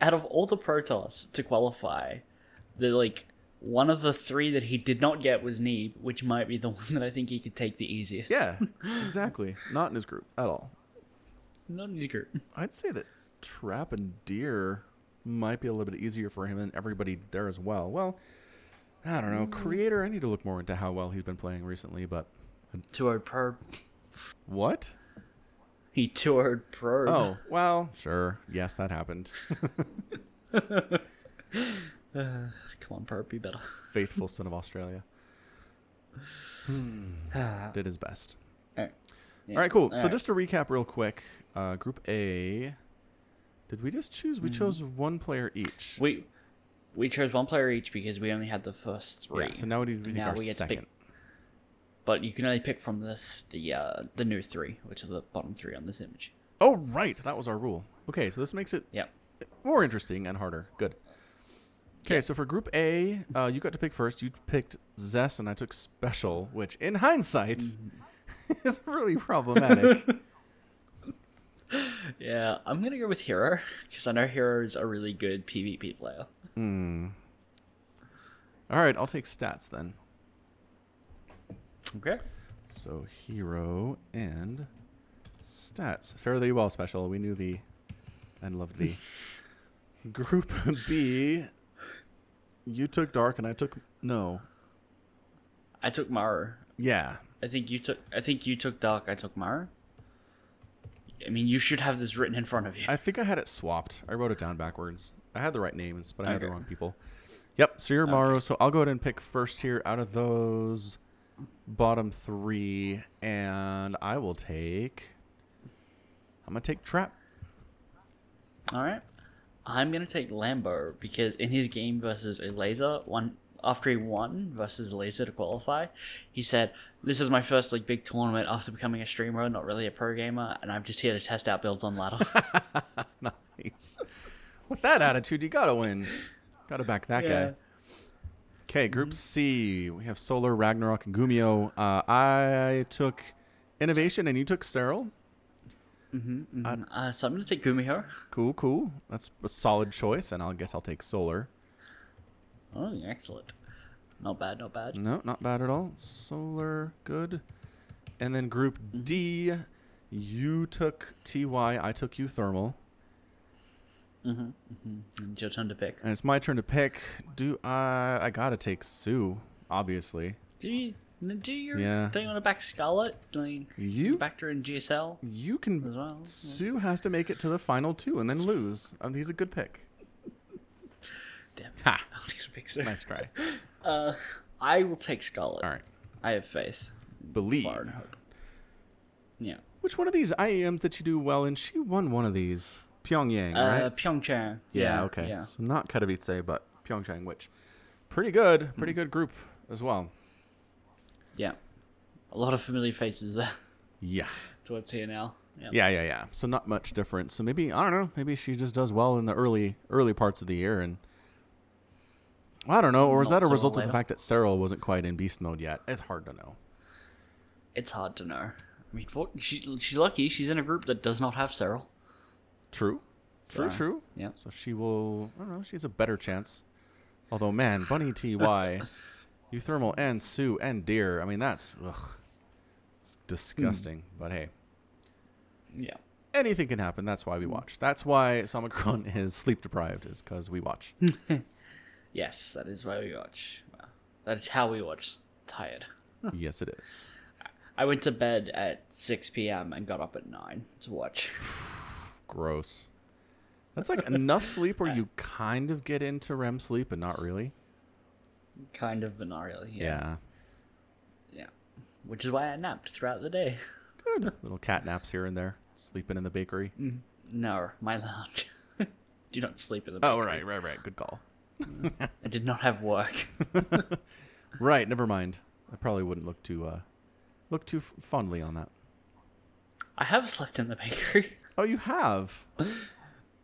out of all the Protoss to qualify, the like one of the three that he did not get was Neeb, which might be the one that I think he could take the easiest. Yeah, exactly. Not in his group at all. Not in his. I'd say that Trap and Dear might be a little bit easier for him and everybody there as well. Well, I don't know. Creator, I need to look more into how well he's been playing recently, but. Toured probe. What? He toured probe. Oh, well, sure. Yes, that happened. come on, probe, be better. Faithful son of Australia. Did his best. Alright. Yeah. All right, cool. so Alright. just to recap real quick, uh, Group A. Did we just choose? We chose one player each. we we chose one player each because we only had the first three. Yeah, so now we need to pick our we get to second. pick- but you can only pick from this the uh, the new three, which are the bottom three on this image. Oh, right. That was our rule. Okay, so this makes it Yep. more interesting and harder. Good. Okay, so for Group A, uh, you got to pick first. You picked Zest, and I took Special, which in hindsight Mm-hmm. is really problematic. Yeah, I'm gonna go with Hero because I know Hero's a really good PvP player. Hmm. All right, I'll take Stats then. Okay. So Hero and Stats. Fare thee well, Special. We knew thee and loved thee. Group B, you took Dark, and I took No. I took Maru. Yeah. I think you took. I think you took Dark. I took Maru. I mean, you should have this written in front of you. I think I had it swapped. I wrote it down backwards. I had the right names, but I had the wrong people. Yep, so you're Maru. So I'll go ahead and pick first here out of those bottom three, and I will take. I'm gonna take Trap. All right. I'm gonna take Lambo because in his game versus Elazer, one after he won versus Elazer to qualify, he said, "This is my first like big tournament after becoming a streamer, not really a pro gamer, and I'm just here to test out builds on ladder." nice. With that attitude, you gotta win. Gotta back that Yeah. guy. Okay, Group C. We have Solar, Ragnarok, and Gumiho. Uh, I took Innovation, and you took Serral. mm-hmm, uh, so I'm gonna take Gumiho. Cool, cool. That's a solid choice, and I guess I'll take Solar. Oh, excellent. Not bad, not bad. No, not bad at all. Solar, good. And then Group D, you took TY, I took uThermal. Mm-hmm, mm-hmm. It's your turn to pick. And it's my turn to pick. Do I? I gotta take Soo, obviously. Do you? Do you? Yeah. Don't you want to back Scarlett? Like You- backed her in GSL You can. as well. Soo has to make it to the final two and then lose. Um, he's a good pick. Damn. Ha! I was gonna pick Soo. Nice try. Uh, I will take Scarlett. All right. I have faith. Believe. Far and hope. Yeah. Which one of these IEMs did she do well in? She won one of these. Pyongyang, right? Uh, Pyeongchang. Yeah, okay. Yeah. So not Katowice, but Pyeongchang, which pretty good, pretty good group as well. Yeah. A lot of familiar faces there Yeah. towards here now. Yeah. Yeah, yeah, yeah. So not much difference. So maybe I don't know. Maybe she just does well in the early early parts of the year, and well, I don't know. Or was that a result of the fact that Serral wasn't quite in beast mode yet? It's hard to know. It's hard to know. I mean, for, she, she's lucky. She's in a group that does not have Serral. True, true, So, true. yeah. So she will. I don't know. She has a better chance. Although, man, Bunny Ty, uThermal, and Soo and Dear. I mean, that's ugh, it's disgusting. Hmm. But hey, Yeah. anything can happen. That's why we hmm. watch. That's why Samacron is sleep deprived. Is because we watch. Yes, that is why we watch. Well, that is how we watch. Tired. yes, it is. I went to bed at 6 p.m. and got up at 9 to watch. Gross. That's like enough sleep where you kind of get into REM sleep, but not really. Kind of, but not really. Yeah. Yeah. Yeah. Which is why I napped throughout the day. Good. Little cat naps here and there. Sleeping in the bakery. Mm-hmm. No, my lounge. Do not sleep in the Oh, right, right, right. Good call. I did not have work. Right. Never mind. I probably wouldn't look too uh, look too f- fondly on that. I have slept in the bakery. Oh, you have.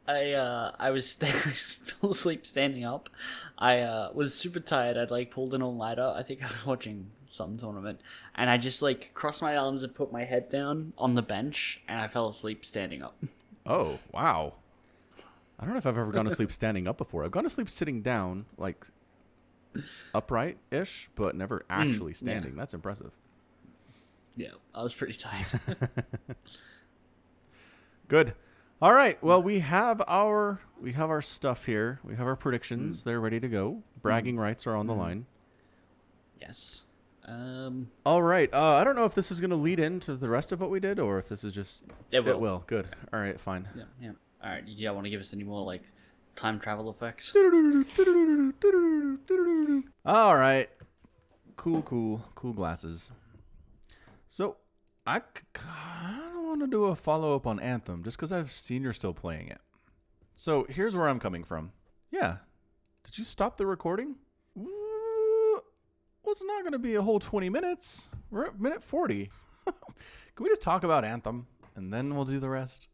I uh I was st- I fell asleep standing up. I uh was super tired. I'd like pulled an all nighter. I think I was watching some tournament, and I just like crossed my arms and put my head down on the bench, and I fell asleep standing up. Oh, wow. I don't know if I've ever gone to sleep standing up before. I've gone to sleep sitting down, like upright ish, but never actually yeah. standing. That's impressive. Yeah, I was pretty tired. Good. All right. Well, we have our we have our stuff here. We have our predictions. They're ready to go. Bragging rights are on the line. yes. Um. All right. Uh, I don't know if this is going to lead into the rest of what we did, or if this is just It will. It will. Good. All right. Fine. Yeah. Yeah. All right. Don't want to give us any more like time travel effects? All right. Cool, cool, cool glasses. So, I kind of want to do a follow up on Anthem just because I've seen you're still playing it. So, here's where I'm coming from. Yeah. Did you stop the recording? Well, it's not going to be a whole 20 minutes. We're at minute 40. Can we just talk about Anthem and then we'll do the rest?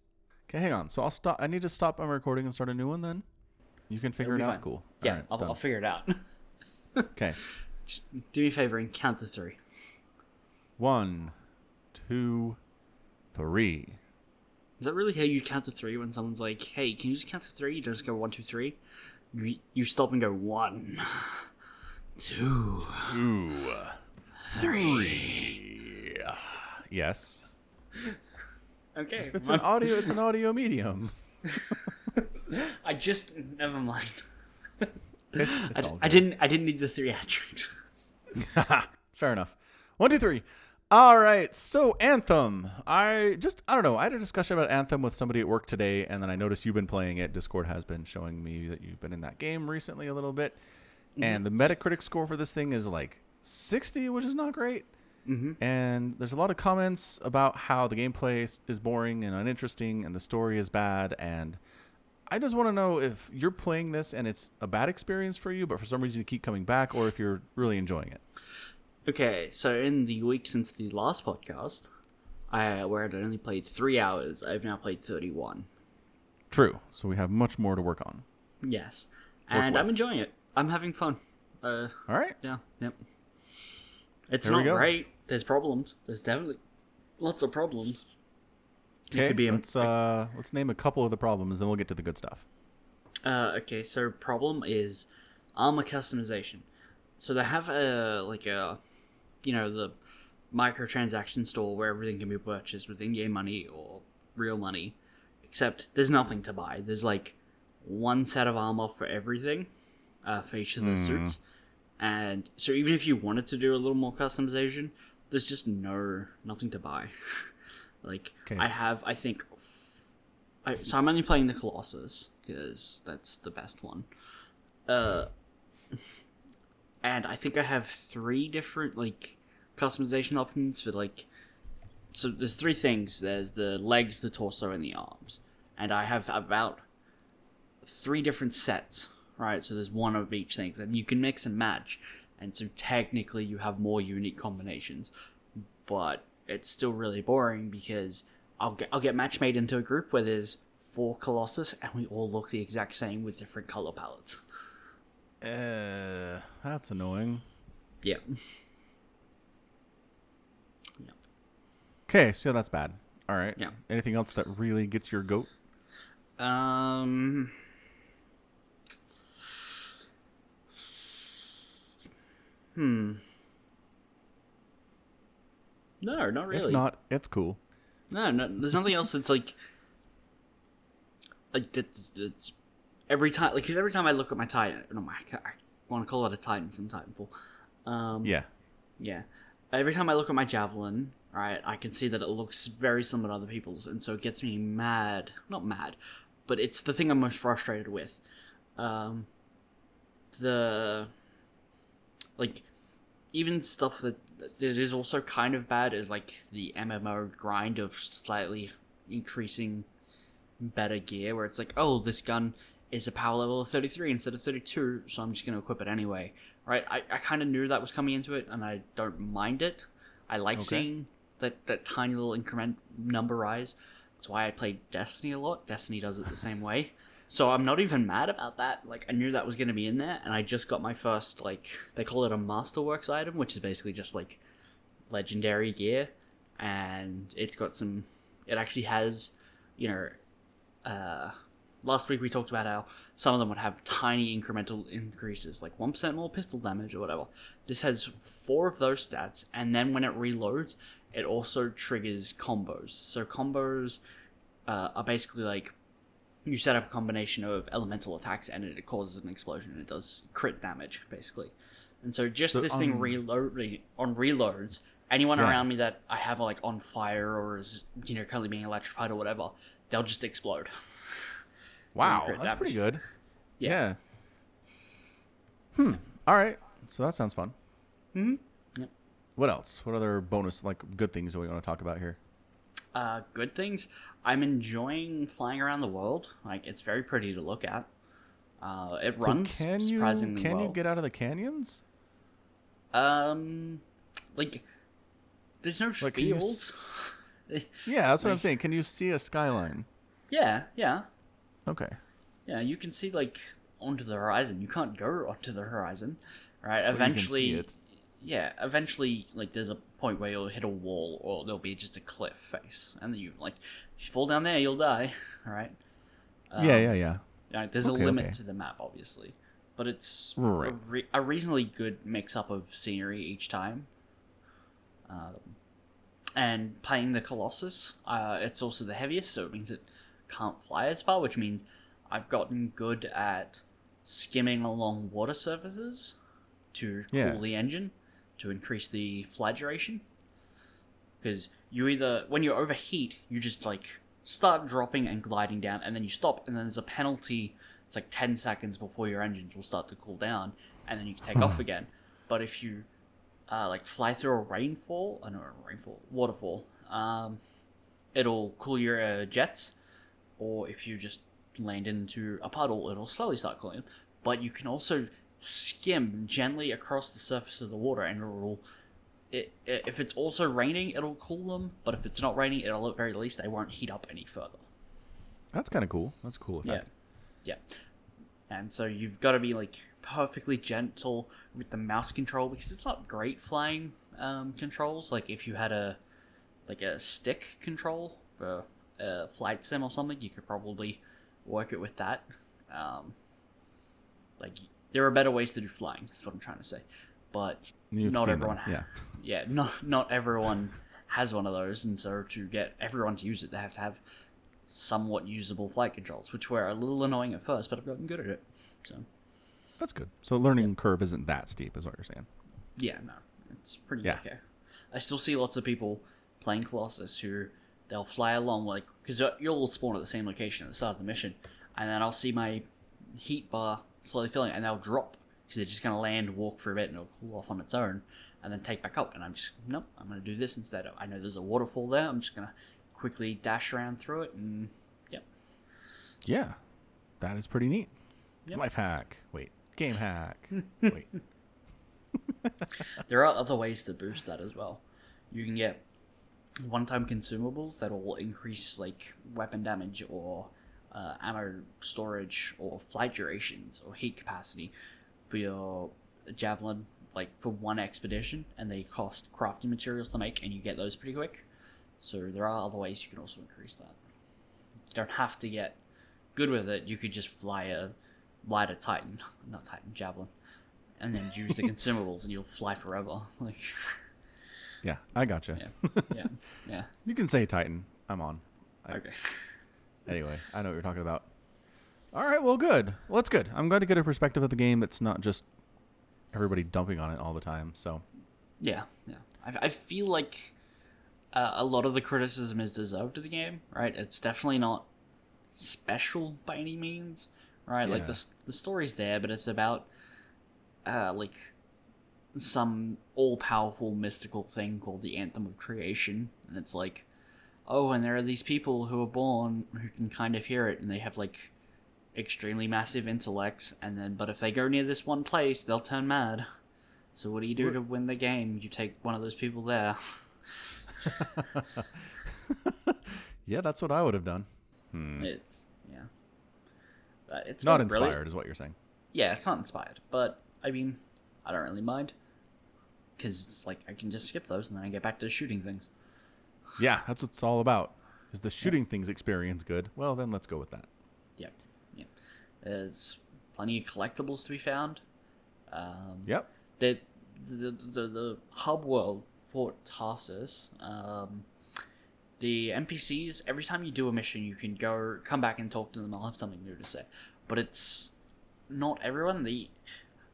Okay, hang on. So, I'll stop. I need to stop my recording and start a new one then. You can figure it out. fine. Cool. Yeah, Alright, I'll. I'll figure it out. Okay. Just do me a favor and count to three. One, two, three. Is that really how you count to three when someone's like, "Hey, can you just count to three? You just go one, two, three. You, you stop and go one, two, Ooh. three. Yes. Okay. If it's my- an audio, it's an audio medium. I just never mind. It's, it's I, didn't. I didn't need the three attributes. Fair enough. One, two, three. All right. So Anthem. I just I don't know. I had a discussion about Anthem with somebody at work today, and then I noticed you've been playing it. Discord has been showing me that you've been in that game recently a little bit, and mm-hmm. the Metacritic score for this thing is like 60, which is not great. Mm-hmm. And there's a lot of comments about how the gameplay is- boring and uninteresting, and the story is bad. And I just want to know if you're playing this and it's a bad experience for you, but for some reason you keep coming back, or if you're really enjoying it. Okay, so in the week since the last podcast, I where I'd only played three hours, I've now played thirty-one. True. So we have much more to work on. Yes, Work and I'm with. enjoying it. I'm having fun. Uh, All right. yeah, yep. It's There we not great. There's problems. There's definitely lots of problems. Okay. could be a- let's uh let's name a couple of the problems, then we'll get to the good stuff. Uh, okay, so problem is armor customization. So they have a like a, you know, the microtransaction store where everything can be purchased with in-game money or real money, except there's nothing to buy. There's like one set of armor for everything, uh, for each of the suits, and so even if you wanted to do a little more customization, there's just no nothing to buy. like Okay. I have, I think, f- I, so I'm only playing the Colossus because that's the best one. Uh, and I think I have three different like customization options for like. So there's three things. There's the legs, the torso, and the arms, and I have about three different sets. Right, so there's one of each things, and you can mix and match, and so technically you have more unique combinations, but it's still really boring because I'll get I'll get match made into a group where there's four Colossus and we all look the exact same with different color palettes. Uh, that's annoying. Yeah. Okay, so that's bad. All right. Yeah. Anything else that really gets your goat? Um. Hmm. No, not really. If not, it's cool. No, no, there's nothing else that's like like that. It's every time, like 'cause every time I look at my Titan, no, my, I want to call it a Titan from Titanfall. Um, Yeah. yeah. Every time I look at my javelin, right, I can see that it looks very similar to other people's, and so it gets me mad. Not mad, but it's the thing I'm most frustrated with. Um, the like even stuff that that is also kind of bad is like the MMO grind of slightly increasing better gear, where it's like, oh, this gun is a power level of 33 instead of 32, so I'm just going to equip it anyway. Right? I, I kind of knew that was coming into it, and I don't mind it. I like Okay. seeing that, that tiny little increment number rise. That's why I played Destiny a lot. Destiny does it the same way. So I'm not even mad about that. Like I knew that was going to be in there, and I just got my first like they call it a Masterworks item, which is basically just like legendary gear, and it's got some. It actually has, you know, uh, last week we talked about how some of them would have tiny incremental increases, like one percent more pistol damage or whatever. This has four of those stats, and then when it reloads, it also triggers combos. So combos uh, are basically like you set up a combination of elemental attacks and it causes an explosion and it does crit damage basically and so just So, this thing um, reload on reloads anyone around me that i have like on fire or is you know currently being electrified or whatever they'll just explode Wow, that's damage. pretty good. Yeah. Yeah. Hmm. All right. So that sounds fun. Mhm. Yep. What else? What other bonus, like good things, do we want to talk about here? uh good things i'm enjoying flying around the world like it's very pretty to look at uh it runs so can you surprisingly can well you get out of the canyons? um like there's no Like, you fields Yeah, that's what I'm saying. Can you see a skyline? yeah yeah Okay. Yeah, you can see like onto the horizon. You can't go onto the horizon, right? You Eventually, see it. Yeah, eventually, like there's a point where you'll hit a wall, or there'll be just a cliff face, and then you like, if you fall down there, you'll die. All right. yeah, Um, yeah, yeah. yeah, there's Okay, a limit okay. to the map, obviously, but it's Right. a, re- a reasonably good mix up of scenery each time. Um, and playing the Colossus, uh, it's also the heaviest, so it means it can't fly as far, which means I've gotten good at skimming along water surfaces to cool Yeah. the engine to increase the flight duration. Because you either, when you overheat, you just like start dropping and gliding down, and then you stop, and then there's a penalty. It's like 10 seconds before your engines will start to cool down, and then you can take off again. But if you uh, like fly through a rainfall, I know a rainfall, waterfall, um, it'll cool your uh, jets, or if you just land into a puddle, it'll slowly start cooling. But you can also skim gently across the surface of the water, and it'll. It, if it's also raining, it'll cool them. But if it's not raining, it'll at very least they won't heat up any further. That's kind of cool. That's a cool Yeah, effect. yeah. And so you've got to be like perfectly gentle with the mouse control because it's not great flying um, controls. Like if you had a like a stick control for a flight sim or something, you could probably work it with that. Um, like there are better ways to do flying. Is what I'm trying to say. But You've not everyone. them, Yeah. yeah, not not everyone has one of those, and so to get everyone to use it, they have to have somewhat usable flight controls, which were a little annoying at first, but I've gotten good at it. So That's good. So learning curve isn't that steep, is what you're saying. yeah, no, it's pretty Yeah. okay. I still see lots of people playing Colossus who they'll fly along like because you'll all spawn at the same location at the start of the mission, and then I'll see my heat bar slowly filling, and they'll drop because they're just gonna land, walk for a bit, and it'll cool off on its own, and then take back up. And I'm just nope, I'm gonna do this instead. I know there's a waterfall there. I'm just gonna quickly dash around through it, and yep, Yeah. That is pretty neat. Yep. Life hack. Wait. Game hack. Wait. there are other ways to boost that as well. You can get one-time consumables that will increase like weapon damage or uh, ammo storage or flight durations or heat capacity for your javelin, like for one expedition, and they cost crafting materials to make, and you get those pretty quick. So there are other ways you can also increase that. You don't have to get good with it. You could just fly a lighter Titan, not Titan javelin, and then use the consumables, and you'll fly forever. Like, Yeah, I gotcha. yeah, yeah, yeah. You can say Titan. I'm on. I- Okay. Anyway, I know what you're talking about. All right, well, good. Well, that's good. I'm glad to get a perspective of the game that's not just everybody dumping on it all the time. So, Yeah, yeah. I, I feel like uh, a lot of the criticism is deserved of the game, right? It's definitely not special by any means, right? Like the the story's there, but it's about uh, like some all powerful mystical thing called the Anthem of Creation, and it's like, oh, and there are these people who are born who can kind of hear it, and they have like extremely massive intellects, and then but if they go near this one place, they'll turn mad. So what do you do to win the game? You take one of those people there. yeah, that's what I would have done. Hmm. It's yeah. Uh, it's Not got brilliant- inspired, is what you're saying. Yeah, it's not inspired, but I mean, I don't really mind because it's like I can just skip those and then I get back to shooting things. Yeah, that's what it's all about. Is the shooting things experience good? Well, then let's go with that. Yeah, yeah. There's plenty of collectibles to be found. Um, Yep. the the, the the hub world for Tarsis. Um, the NPCs every time you do a mission, you can go come back and talk to them. I'll have something new to say, but it's not everyone. The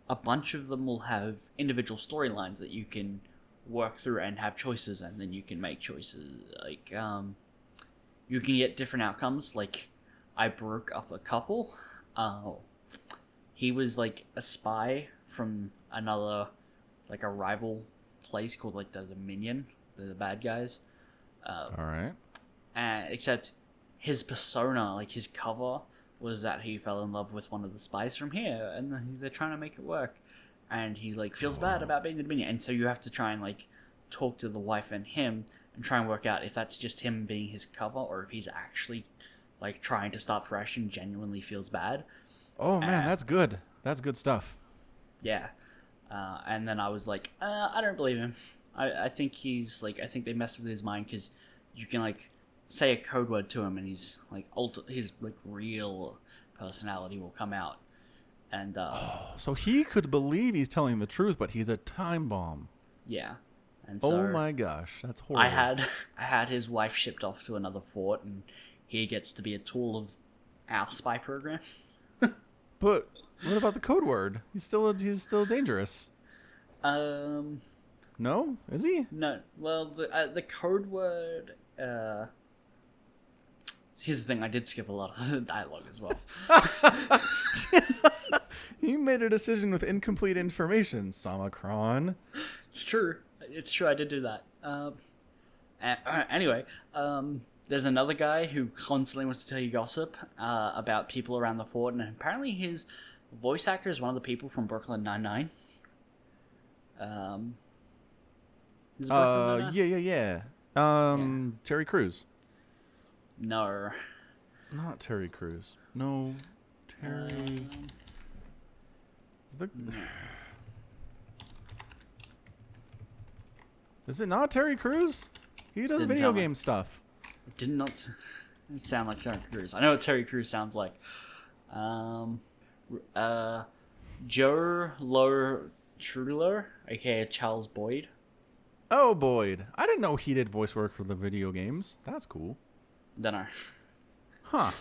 a bunch of them will have individual storylines that you can work through and have choices, and then you can make choices. Like um, you can get different outcomes. Like I broke up a couple. Uh, he was like a spy from another like a rival place called like the Dominion, the, the bad guys. Uh, All right. and except his persona, like his cover, was that he fell in love with one of the spies from here, and they're trying to make it work. And he like feels bad about being the Dominion, and so you have to try and like talk to the wife and him and try and work out if that's just him being his cover or if he's actually like trying to start fresh and genuinely feels bad. Oh man, Uh, that's good. That's good stuff. Yeah. Uh, and then I was like, uh, I don't believe him. I, I think he's like, I think they messed with his mind because you can like say a code word to him and he's like, alter- his like real personality will come out. And uh, So he could believe he's telling the truth, but he's a time bomb. yeah. And so oh my gosh, that's horrible. I had I had his wife shipped off to another fort, and he gets to be a tool of our spy program. But what about the code word? He's still he's still dangerous. Um, No, is he? no. Well, the uh, the code word. Uh, here's the thing: I did skip a lot of the dialogue as well. He made a decision with incomplete information. Samacron. It's true. It's true. I did do that. Um, uh, anyway, um, there's another guy who constantly wants to tell you gossip uh, about people around the fort, and apparently his voice actor is one of the people from Brooklyn Nine Nine. Um, Uh, yeah, yeah, yeah. Um, Terry Crews. No. Not Terry Crews. No, Terry. Um, the... Is it not Terry Crews? He does Didn't video sound like- game stuff. it did not sound like Terry Crews. I know what Terry Crews sounds like. Um, uh, Joe Lo Truglio, aka Charles Boyle. Oh, Boyle. I didn't know he did voice work for the video games. That's cool. Don't know. Huh.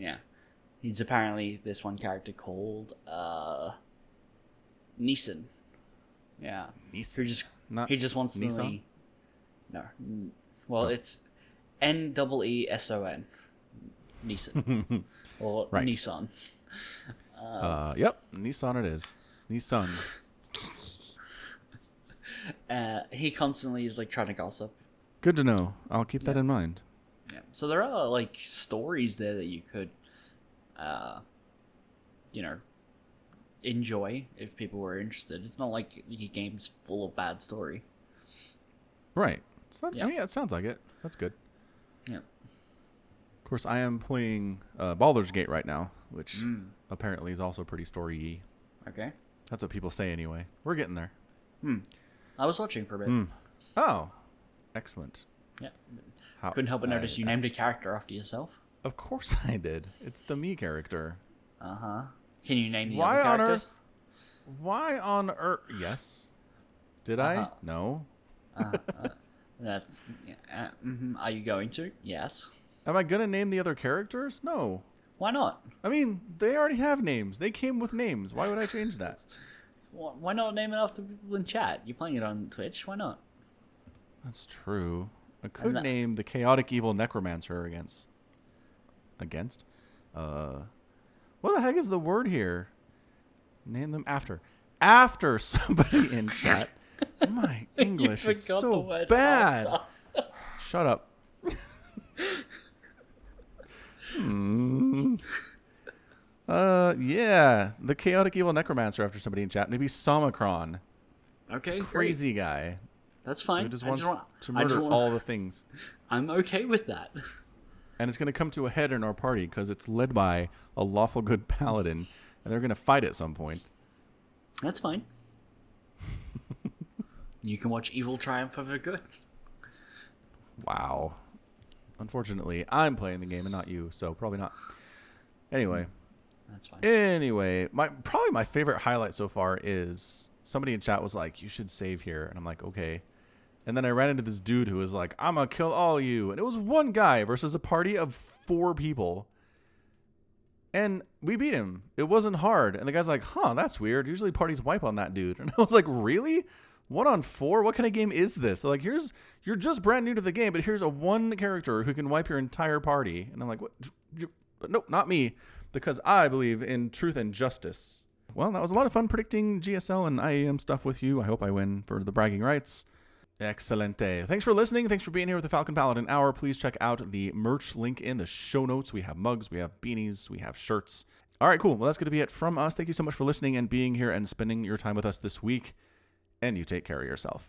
Yeah. He's apparently this one character called uh Neeson. Yeah. Who just Not he just wants to Nissan? No. Well, Oh. it's N double E S O N. Neeson. or Right. Nissan. Uh, yep. Nissan it is. Nissan. Uh, he constantly is like trying to gossip. Good to know. I'll keep that in mind. Yeah. So there are like stories there that you could, uh, you know, enjoy if people were interested. It's not like the game's full of bad story. Right. So Yeah. yeah, it sounds like it. That's good. Yeah. Of course, I am playing uh, Baldur's Gate right now, which Mm. apparently is also pretty story-y. Okay. That's what people say anyway. We're getting there. Hmm. I was watching for a bit. Hmm. Oh, excellent. Yeah. How, Couldn't help but I- notice you I- named a character after yourself. Of course I did. It's the me character. Uh huh. Can you name the Why other on earth? Why on earth? Yes. Did I? Uh-huh. No. Uh, uh, that's. Uh, mhm. Are you going to? Yes. Am I gonna name the other characters? No. Why not? I mean, they already have names. They came with names. Why would I change that? Why not name it after people in chat? You're playing it on Twitch. Why not? That's true. I could not- name the chaotic evil necromancer against. Against? Uh. What the heck is the word here? Name them after. After somebody in chat. My English is so bad. Shut up. Hmm. Uh, yeah, the chaotic evil necromancer after somebody in chat. Maybe Somicron, Okay, great. crazy guy That's fine. who just I wants want- to murder want- all the things. I'm okay with that. And it's going to come to a head in our party because it's led by a lawful good paladin, and they're going to fight at some point. That's fine. you can watch evil triumph over good. Wow. Unfortunately, I'm playing the game and not you, so probably not. Anyway, That's fine. anyway, my probably my favorite highlight so far is somebody in chat was like, "You should save here," and I'm like, "Okay." And then I ran into this dude who was like, "I'm gonna kill all you," and it was one guy versus a party of four people. And we beat him. It wasn't hard. And the guy's like, huh, that's weird. Usually parties wipe on that dude. And I was like, really? One on four? What kind of game is this? Like, here's, you're just brand new to the game, but here's a one character who can wipe your entire party. And I'm like, what? But nope, not me. Because I believe in truth and justice. Well, that was a lot of fun predicting GSL and IEM stuff with you. I hope I win for the bragging rights. Excelente. Thanks for listening. Thanks for being here with the Falcon Paladin Hour. Please check out the merch link in the show notes. We have mugs, we have beanies, we have shirts. All right, cool. Well, that's going to be it from us. Thank you so much for listening and being here and spending your time with us this week. And you take care of yourself.